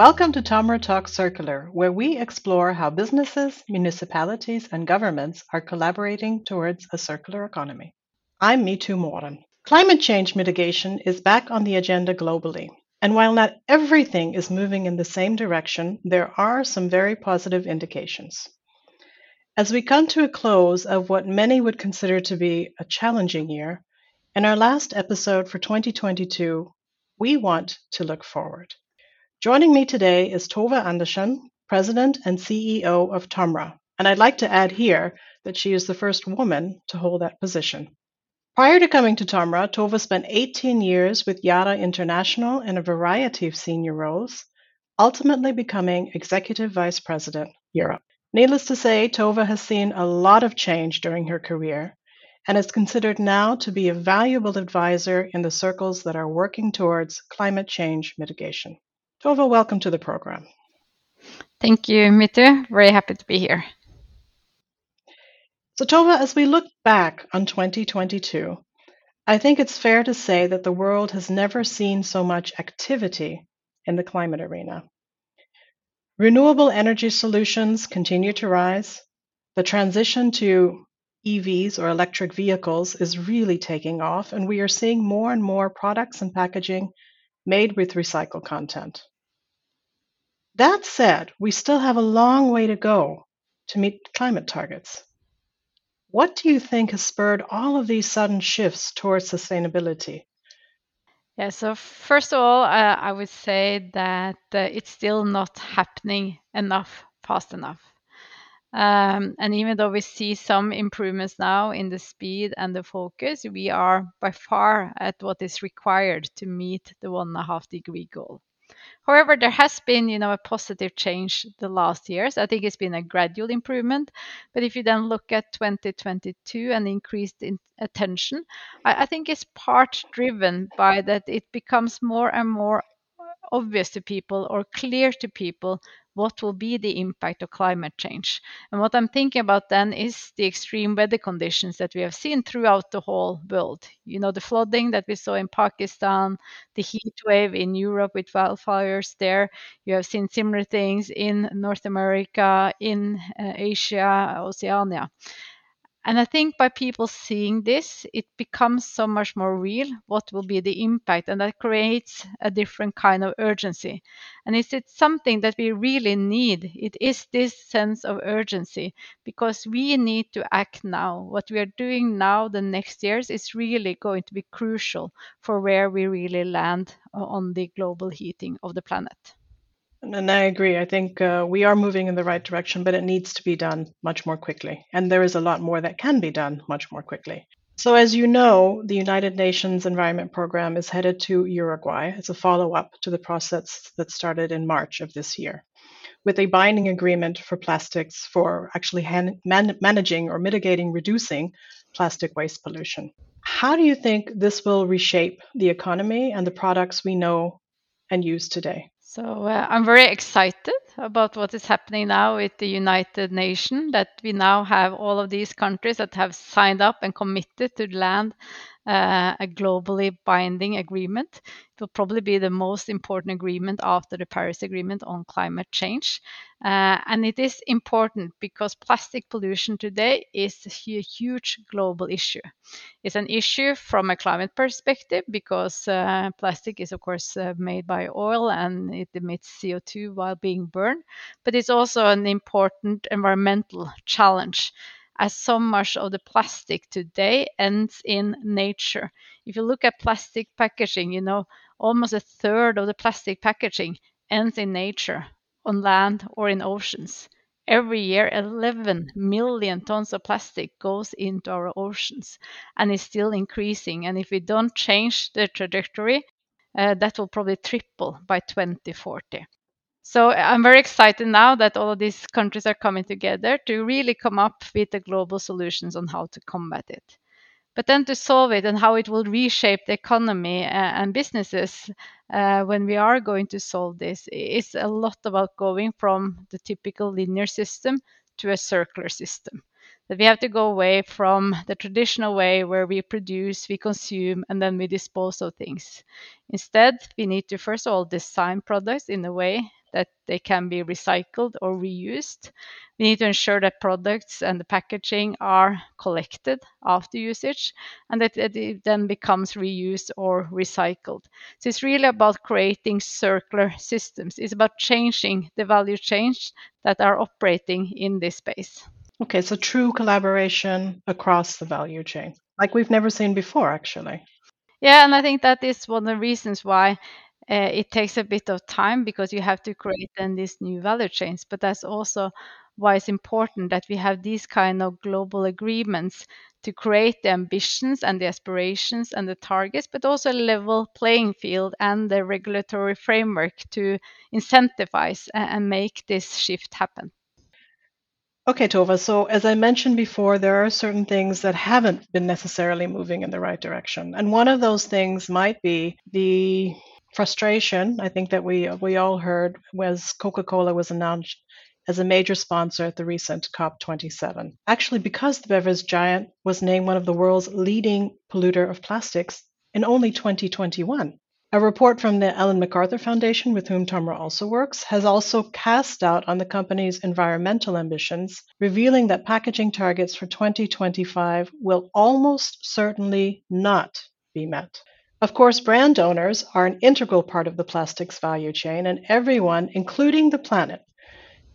Welcome to Tomra Talk Circular, where we explore how businesses, municipalities, and governments are collaborating towards a circular economy. I'm Mitu Moran. Climate change mitigation is back on the agenda globally. And while not everything is moving in the same direction, there are some very positive indications. As we come to a close of what many would consider to be a challenging year, in our last episode for 2022, we want to look forward. Joining me today is Tove Andersen, President and CEO of Tomra, and I'd like to add here that she is the first woman to hold that position. Prior to coming to Tomra, Tove spent 18 years with Yara International in a variety of senior roles, ultimately becoming Executive Vice President, Europe. Needless to say, Tove has seen a lot of change during her career and is considered now to be a valuable advisor in the circles that are working towards climate change mitigation. Tove, welcome to the program. Thank you, Mitu. Very happy to be here. So, Tove, as we look back on 2022, I think it's fair to say that the world has never seen so much activity in the climate arena. Renewable energy solutions continue to rise. The transition to EVs or electric vehicles is really taking off, and we are seeing more and more products and packaging made with recycled content. That said, we still have a long way to go to meet climate targets. What do you think has spurred all of these sudden shifts towards sustainability? Yeah, so first of all, uh, I would say that uh, it's still not happening enough fast enough. Um, and even though we see some improvements now in the speed and the focus, we are by far at what is required to meet the one and a half degree goal. However, there has been, you know, a positive change the last years. I think it's been a gradual improvement. But if you then look at 2022 and increased in attention, I, I think it's part driven by that it becomes more and more obvious to people or clear to people what will be the impact of climate change. And what I'm thinking about then is the extreme weather conditions that we have seen throughout the whole world. You know, the flooding that we saw in Pakistan, the heat wave in Europe with wildfires there. You have seen similar things in North America, in uh, Asia, Oceania. And I think by people seeing this, it becomes so much more real what will be the impact, and that creates a different kind of urgency. And is it something that we really need? It is this sense of urgency because we need to act now. What we are doing now, the next years, is really going to be crucial for where we really land on the global heating of the planet. And I agree. I think uh, we are moving in the right direction, but it needs to be done much more quickly. And there is a lot more that can be done much more quickly. So, as you know, the United Nations Environment Program is headed to Uruguay as a follow up to the process that started in March of this year, with a binding agreement for plastics for actually man- managing or mitigating, reducing plastic waste pollution. How do you think this will reshape the economy and the products we know and use today? So uh, I'm very excited about what is happening now with the United Nations, that we now have all of these countries that have signed up and committed to land uh, a globally binding agreement. It will probably be the most important agreement after the Paris Agreement on climate change. Uh, and it is important because plastic pollution today is a huge global issue. It's an issue from a climate perspective because uh, plastic is, of course, uh, made by oil and it emits CO2 while being burned. But it's also an important environmental challenge as so much of the plastic today ends in nature. If you look at plastic packaging, you know, almost a third of the plastic packaging ends in nature, on land or in oceans. Every year, 11 million tons of plastic goes into our oceans and is still increasing. And if we don't change the trajectory, uh, that will probably triple by 2040. So I'm very excited now that all of these countries are coming together to really come up with the global solutions on how to combat it. But then to solve it and how it will reshape the economy uh, and businesses uh, when we are going to solve this is a lot about going from the typical linear system to a circular system that we have to go away from the traditional way where we produce, we consume, and then we dispose of things. Instead, we need to first of all design products in a way that they can be recycled or reused. We need to ensure that products and the packaging are collected after usage and that it then becomes reused or recycled. So it's really about creating circular systems. It's about changing the value chains that are operating in this space. Okay, so true collaboration across the value chain, like we've never seen before, actually. Yeah, and I think that is one of the reasons why uh, it takes a bit of time because you have to create then these new value chains. But that's also why it's important that we have these kind of global agreements to create the ambitions and the aspirations and the targets, but also a level playing field and the regulatory framework to incentivize and make this shift happen. Okay, Tove. So, as I mentioned before, there are certain things that haven't been necessarily moving in the right direction. And one of those things might be the frustration, I think that we, we all heard, was Coca Cola was announced as a major sponsor at the recent COP27. Actually, because the beverage giant was named one of the world's leading polluter of plastics in only 2021. A report from the Ellen MacArthur Foundation, with whom Tomra also works, has also cast doubt on the company's environmental ambitions, revealing that packaging targets for 2025 will almost certainly not be met. Of course, brand owners are an integral part of the plastics value chain, and everyone, including the planet,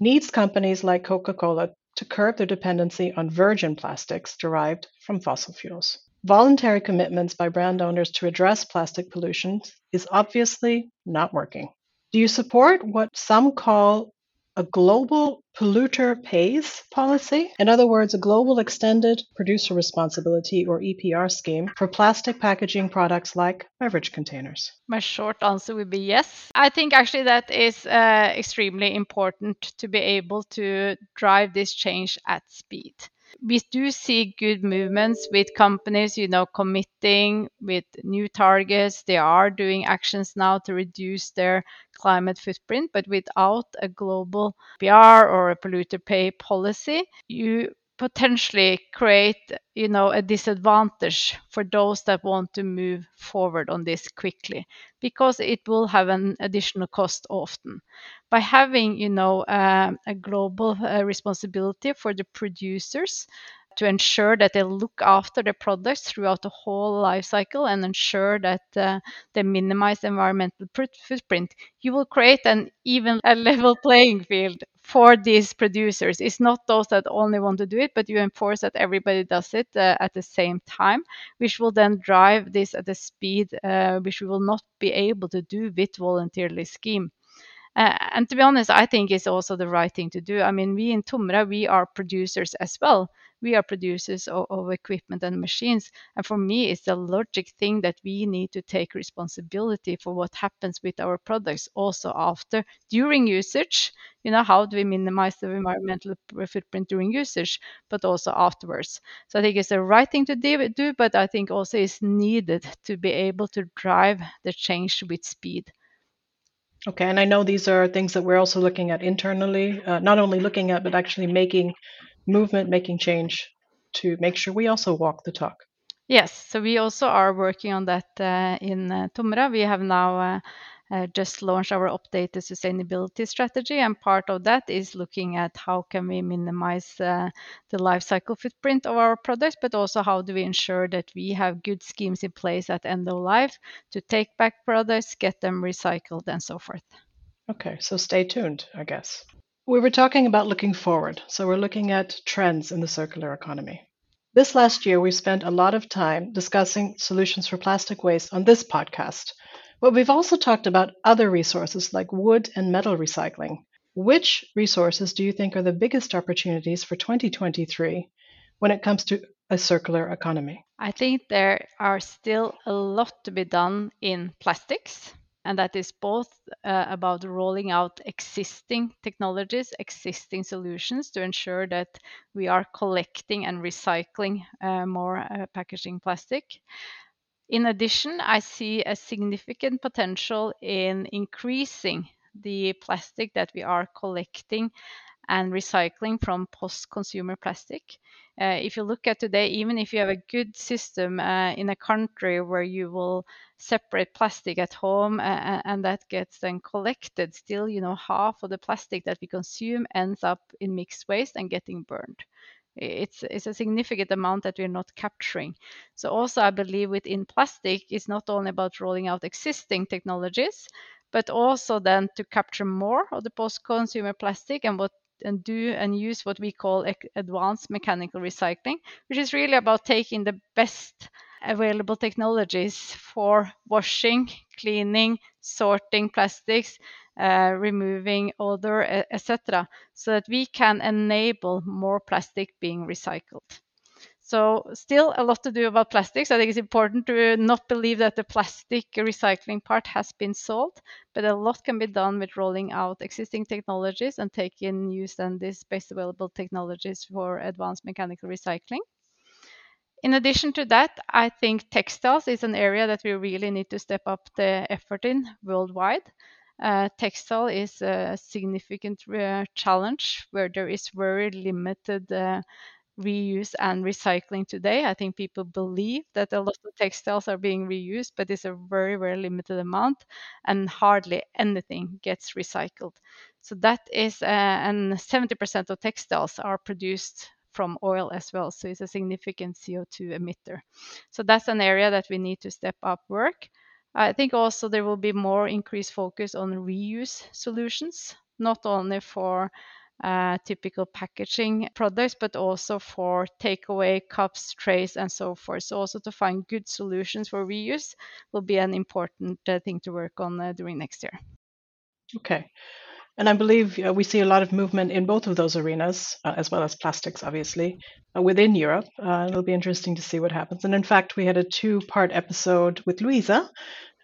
needs companies like Coca Cola to curb their dependency on virgin plastics derived from fossil fuels. Voluntary commitments by brand owners to address plastic pollution is obviously not working. Do you support what some call a global polluter pays policy? In other words, a global extended producer responsibility or EPR scheme for plastic packaging products like beverage containers? My short answer would be yes. I think actually that is uh, extremely important to be able to drive this change at speed we do see good movements with companies, you know, committing with new targets. They are doing actions now to reduce their climate footprint, but without a global EPR or a polluter pay policy, you potentially create you know a disadvantage for those that want to move forward on this quickly because it will have an additional cost often. By having you know uh, a global uh, responsibility for the producers to ensure that they look after the products throughout the whole life cycle and ensure that uh, they minimize the environmental footprint, you will create an even a level playing field for these producers. It's not those that only want to do it, but you enforce that everybody does it uh, at the same time, which will then drive this at a speed uh, which we will not be able to do with voluntarily scheme. Uh, and to be honest, I think it's also the right thing to do. I mean, we in Tomra, we are producers as well. We are producers of, of, equipment and machines. And for me, it's the logic thing that we need to take responsibility for what happens with our products also after, during usage. You know, how do we minimize the environmental footprint during usage, but also afterwards? So I think it's the right thing to do, but I think also it's needed to be able to drive the change with speed. Okay, and I know these are things that we're also looking at internally, uh, not only looking at, but actually making movement, making change to make sure we also walk the talk. Yes, so we also are working on that uh, in uh, Tomra. We have now uh, uh, just launched our updated sustainability strategy, and part of that is looking at how can we minimize uh, the life cycle footprint of our products, but also how do we ensure that we have good schemes in place at end of life to take back products, get them recycled, and so forth. Okay, so stay tuned, I guess. We were talking about looking forward, so we're looking at trends in the circular economy. This last year, we spent a lot of time discussing solutions for plastic waste on this podcast, but we've also talked about other resources like wood and metal recycling. Which resources do you think are the biggest opportunities for 2023 when it comes to a circular economy? I think there are still a lot to be done in plastics, and that is both uh, about rolling out existing technologies, existing solutions to ensure that we are collecting and recycling uh, more uh, packaging plastic, in addition, I see a significant potential in increasing the plastic that we are collecting and recycling from post consumer plastic. Uh, if you look at today, even if you have a good system uh, in a country where you will separate plastic at home uh, and that gets then collected, still, you know, half of the plastic that we consume ends up in mixed waste and getting burned it's it's a significant amount that we're not capturing so also i believe within plastic it's not only about rolling out existing technologies but also then to capture more of the post-consumer plastic and what and do and use what we call advanced mechanical recycling which is really about taking the best available technologies for washing cleaning sorting plastics uh, removing odor, etc., so that we can enable more plastic being recycled. So, still a lot to do about plastics. I think it's important to not believe that the plastic recycling part has been solved, but a lot can be done with rolling out existing technologies and taking use then these best available technologies for advanced mechanical recycling. In addition to that, I think textiles is an area that we really need to step up the effort in worldwide. Uh, textile is a significant uh, challenge where there is very limited uh, reuse and recycling today. I think people believe that a lot of textiles are being reused, but it's a very, very limited amount and hardly anything gets recycled. So that is, uh, and 70% of textiles are produced from oil as well. So it's a significant CO2 emitter. So that's an area that we need to step up work. I think also there will be more increased focus on reuse solutions, not only for uh, typical packaging products, but also for takeaway cups, trays, and so forth. So, also to find good solutions for reuse will be an important uh, thing to work on uh, during next year. Okay. And I believe uh, we see a lot of movement in both of those arenas, uh, as well as plastics, obviously, uh, within Europe. It'll be interesting to see what happens. And in fact, we had a two part episode with Louisa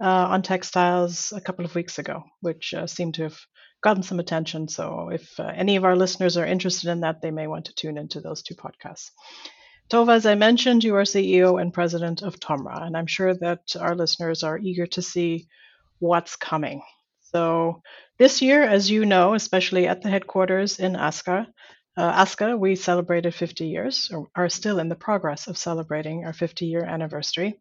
on textiles a couple of weeks ago, which seemed to have gotten some attention. So if any of our listeners are interested in that, they may want to tune into those two podcasts. Tove, as I mentioned, you are CEO and president of TOMRA, and I'm sure that our listeners are eager to see what's coming. So this year, as you know, especially at the headquarters in Asker, uh, Asker, we celebrated 50 years, or are still in the progress of celebrating our 50 year anniversary.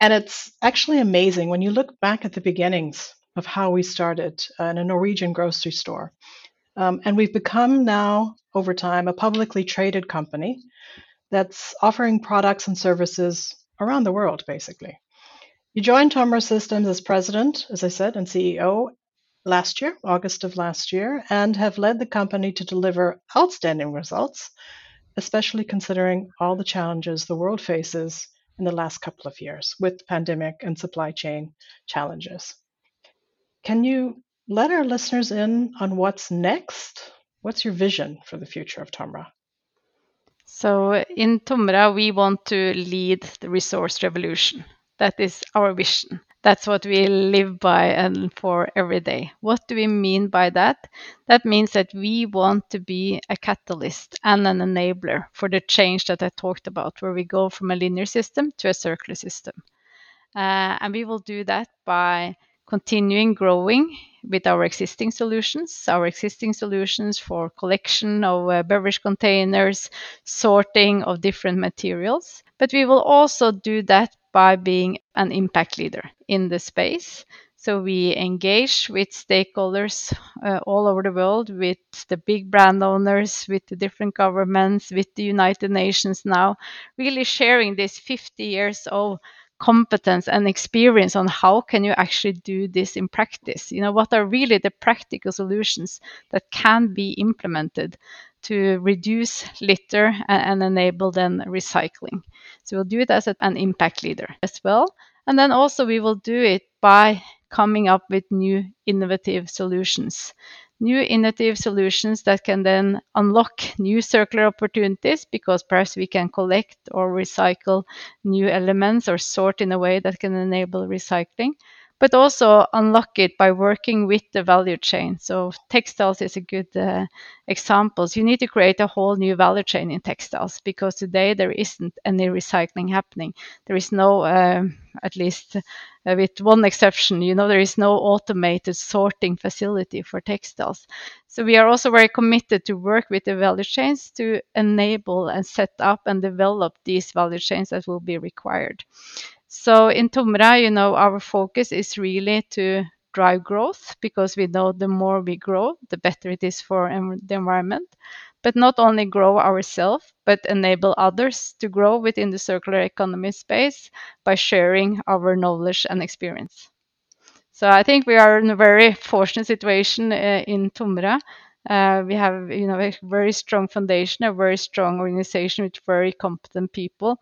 And it's actually amazing when you look back at the beginnings of how we started uh, in a Norwegian grocery store. Um, and we've become now, over time, a publicly traded company that's offering products and services around the world, basically. You joined Tomra Systems as president, as I said, and CEO last year, August of last year, and have led the company to deliver outstanding results, especially considering all the challenges the world faces in the last couple of years with pandemic and supply chain challenges. Can you let our listeners in on what's next? What's your vision for the future of Tomra? So, in Tomra, we want to lead the resource revolution. That is our vision. That's what we live by and for every day. What do we mean by that? That means that we want to be a catalyst and an enabler for the change that I talked about, where we go from a linear system to a circular system. Uh, and we will do that by continuing growing with our existing solutions, our existing solutions for collection of uh, beverage containers, sorting of different materials. But we will also do that by being an impact leader in the space. So we engage with stakeholders uh, all over the world, with the big brand owners, with the different governments, with the United Nations now, really sharing this 50 years of competence and experience on how can you actually do this in practice? You know what are really the practical solutions that can be implemented to reduce litter and, and enable then recycling? So we'll do it as an impact leader as well. And then also we will do it by coming up with new innovative solutions new innovative solutions that can then unlock new circular opportunities because perhaps we can collect or recycle new elements or sort in a way that can enable recycling but also unlock it by working with the value chain. So textiles is a good uh, example. So you need to create a whole new value chain in textiles because today there isn't any recycling happening. There is no, um, at least, uh, with one exception. You know, there is no automated sorting facility for textiles. So we are also very committed to work with the value chains to enable and set up and develop these value chains that will be required. So in Tomra, you know, our focus is really to drive growth because we know the more we grow, the better it is for the environment. But not only grow ourselves, but enable others to grow within the circular economy space by sharing our knowledge and experience. So I think we are in a very fortunate situation uh, in Tomra. Uh, we have, you know, a very strong foundation, a very strong organization with very competent people,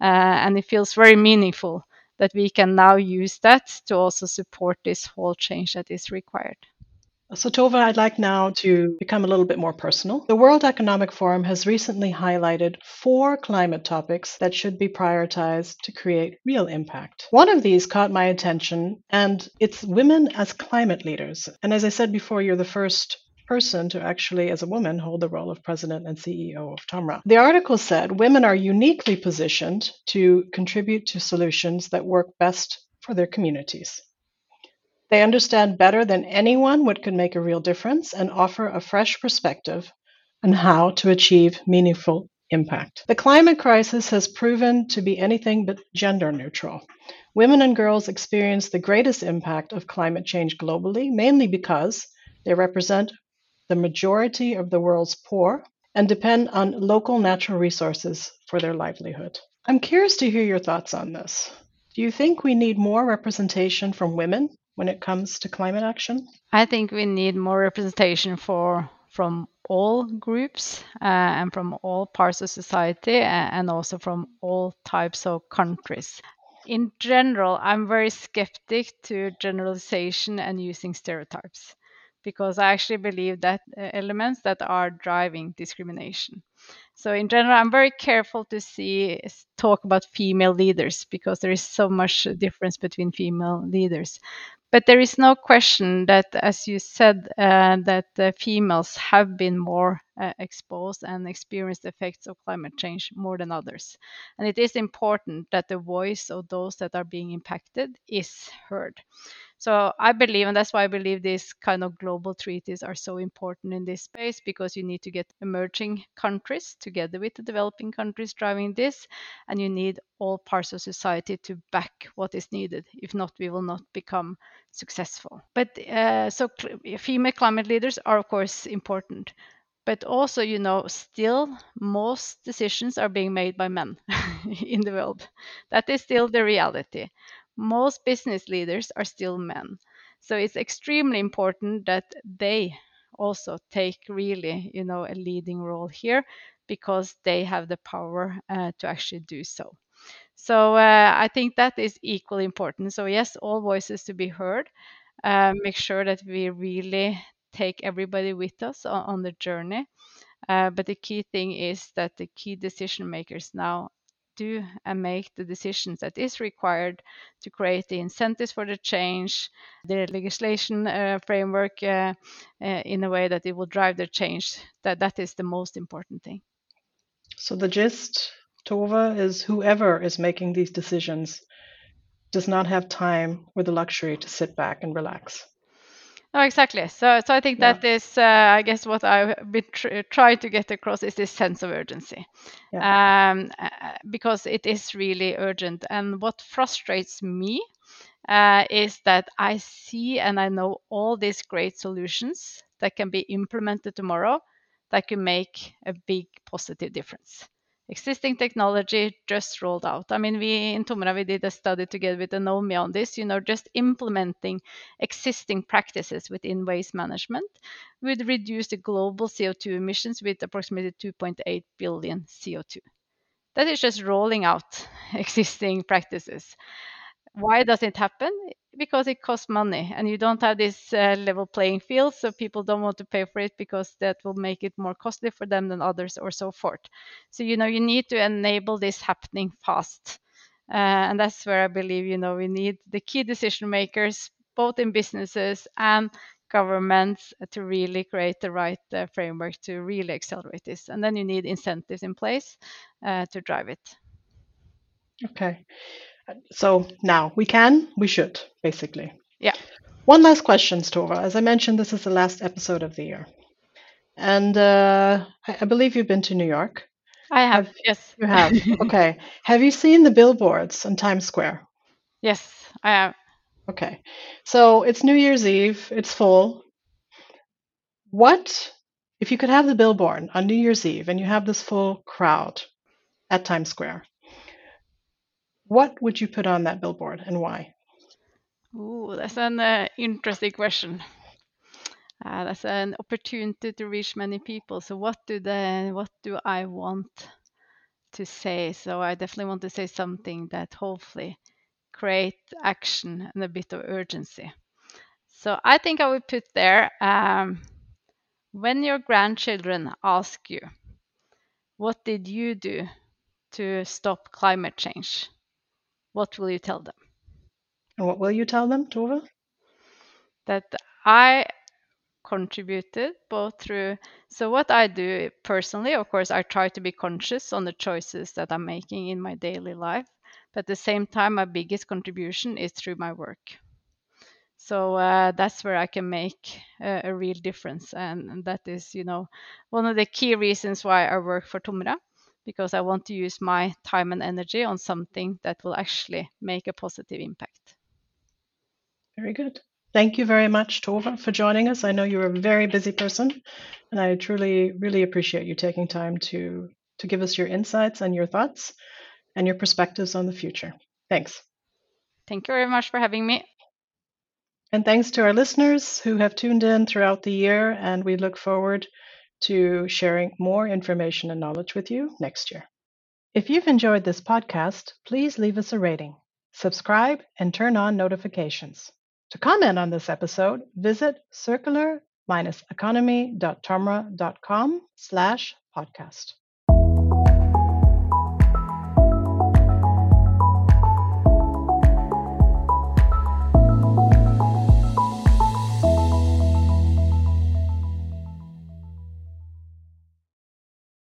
uh, and it feels very meaningful that we can now use that to also support this whole change that is required. So, Tove, I'd like now to become a little bit more personal. The World Economic Forum has recently highlighted four climate topics that should be prioritized to create real impact. One of these caught my attention, and it's women as climate leaders. And as I said before, you're the first person to actually, as a woman, hold the role of president and CEO of Tomra. The article said women are uniquely positioned to contribute to solutions that work best for their communities. They understand better than anyone what could make a real difference and offer a fresh perspective on how to achieve meaningful impact. The climate crisis has proven to be anything but gender neutral. Women and girls experience the greatest impact of climate change globally, mainly because they represent the majority of the world's poor and depend on local natural resources for their livelihood. I'm curious to hear your thoughts on this. Do you think we need more representation from women when it comes to climate action? I think we need more representation for from all groups uh, and from all parts of society and also from all types of countries. In general, I'm very skeptic to generalization and using stereotypes because I actually believe that uh, elements that are driving discrimination. So in general, I'm very careful to see talk about female leaders because there is so much difference between female leaders. But there is no question that, as you said, uh, that uh, females have been more uh, exposed and experienced the effects of climate change more than others. And it is important that the voice of those that are being impacted is heard. So I believe, and that's why I believe these kind of global treaties are so important in this space because you need to get emerging countries together with the developing countries driving this, and you need all parts of society to back what is needed. If not, we will not become successful. But uh, so female climate leaders are, of course, important but also you know still most decisions are being made by men in the world that is still the reality most business leaders are still men. So it's extremely important that they also take really, you know, a leading role here because they have the power uh, to actually do so. So uh, I think that is equally important. So yes, all voices to be heard. Uh, make sure that we really take everybody with us on, on the journey. Uh, but the key thing is that the key decision makers now do and make the decisions that is required to create the incentives for the change, the legislation uh, framework uh, uh, in a way that it will drive the change. That that is the most important thing. So the gist, Tove, is whoever is making these decisions does not have time or the luxury to sit back and relax. No, exactly. So, so I think yeah. that is, uh, I guess, what I've been tr- trying to get across is this sense of urgency, yeah. um, uh, because it is really urgent. And what frustrates me uh, is that I see and I know all these great solutions that can be implemented tomorrow that can make a big positive difference existing technology just rolled out. I mean, we in Tomra we did a study together with Eunomia on this. You know, just implementing existing practices within waste management would reduce the global CO2 emissions with approximately 2.8 billion CO2. That is just rolling out existing practices. Why does it happen? Because it costs money and you don't have this uh, level playing field. So people don't want to pay for it because that will make it more costly for them than others or so forth. So, you know, you need to enable this happening fast. Uh, and that's where I believe, you know, we need the key decision makers, both in businesses and governments to really create the right uh, framework to really accelerate this. And then you need incentives in place uh, to drive it. Okay. So now we can, we should, basically. Yeah. One last question, Tove. As I mentioned, this is the last episode of the year. And uh, I, I believe you've been to New York. I have, Have- yes. You have. okay. Have you seen the billboards on Times Square? yes, I have. Okay. So it's New Year's Eve, it's full. What, if you could have the billboard on New Year's Eve and you have this full crowd at Times Square, what would you put on that billboard and why? Oh, that's an uh, interesting question. Uh, that's an opportunity to reach many people. So what do the what do I want to say? So I definitely want to say something that hopefully create action and a bit of urgency. So I think I would put there um, when your grandchildren ask you, "What did you do to stop climate change?" What will you tell them? And what will you tell them, Tove? that I contributed both through so what I do personally, of course, I try to be conscious on the choices that I'm making in my daily life, but at the same time, my biggest contribution is through my work. So uh, that's where I can make a, a real difference, and, and that is, you know, one of the key reasons why I work for Tomra, because I want to use my time and energy on something that will actually make a positive impact. Very good. Thank you very much, Tove, for joining us. I know you're a very busy person, and I truly, really appreciate you taking time to to give us your insights and your thoughts and your perspectives on the future. Thanks. Thank you very much for having me. And thanks to our listeners who have tuned in throughout the year, and we look forward to sharing more information and knowledge with you next year. If you've enjoyed this podcast, please leave us a rating, subscribe, and turn on notifications. To comment on this episode, visit circular-economy.tomra.com slash podcast.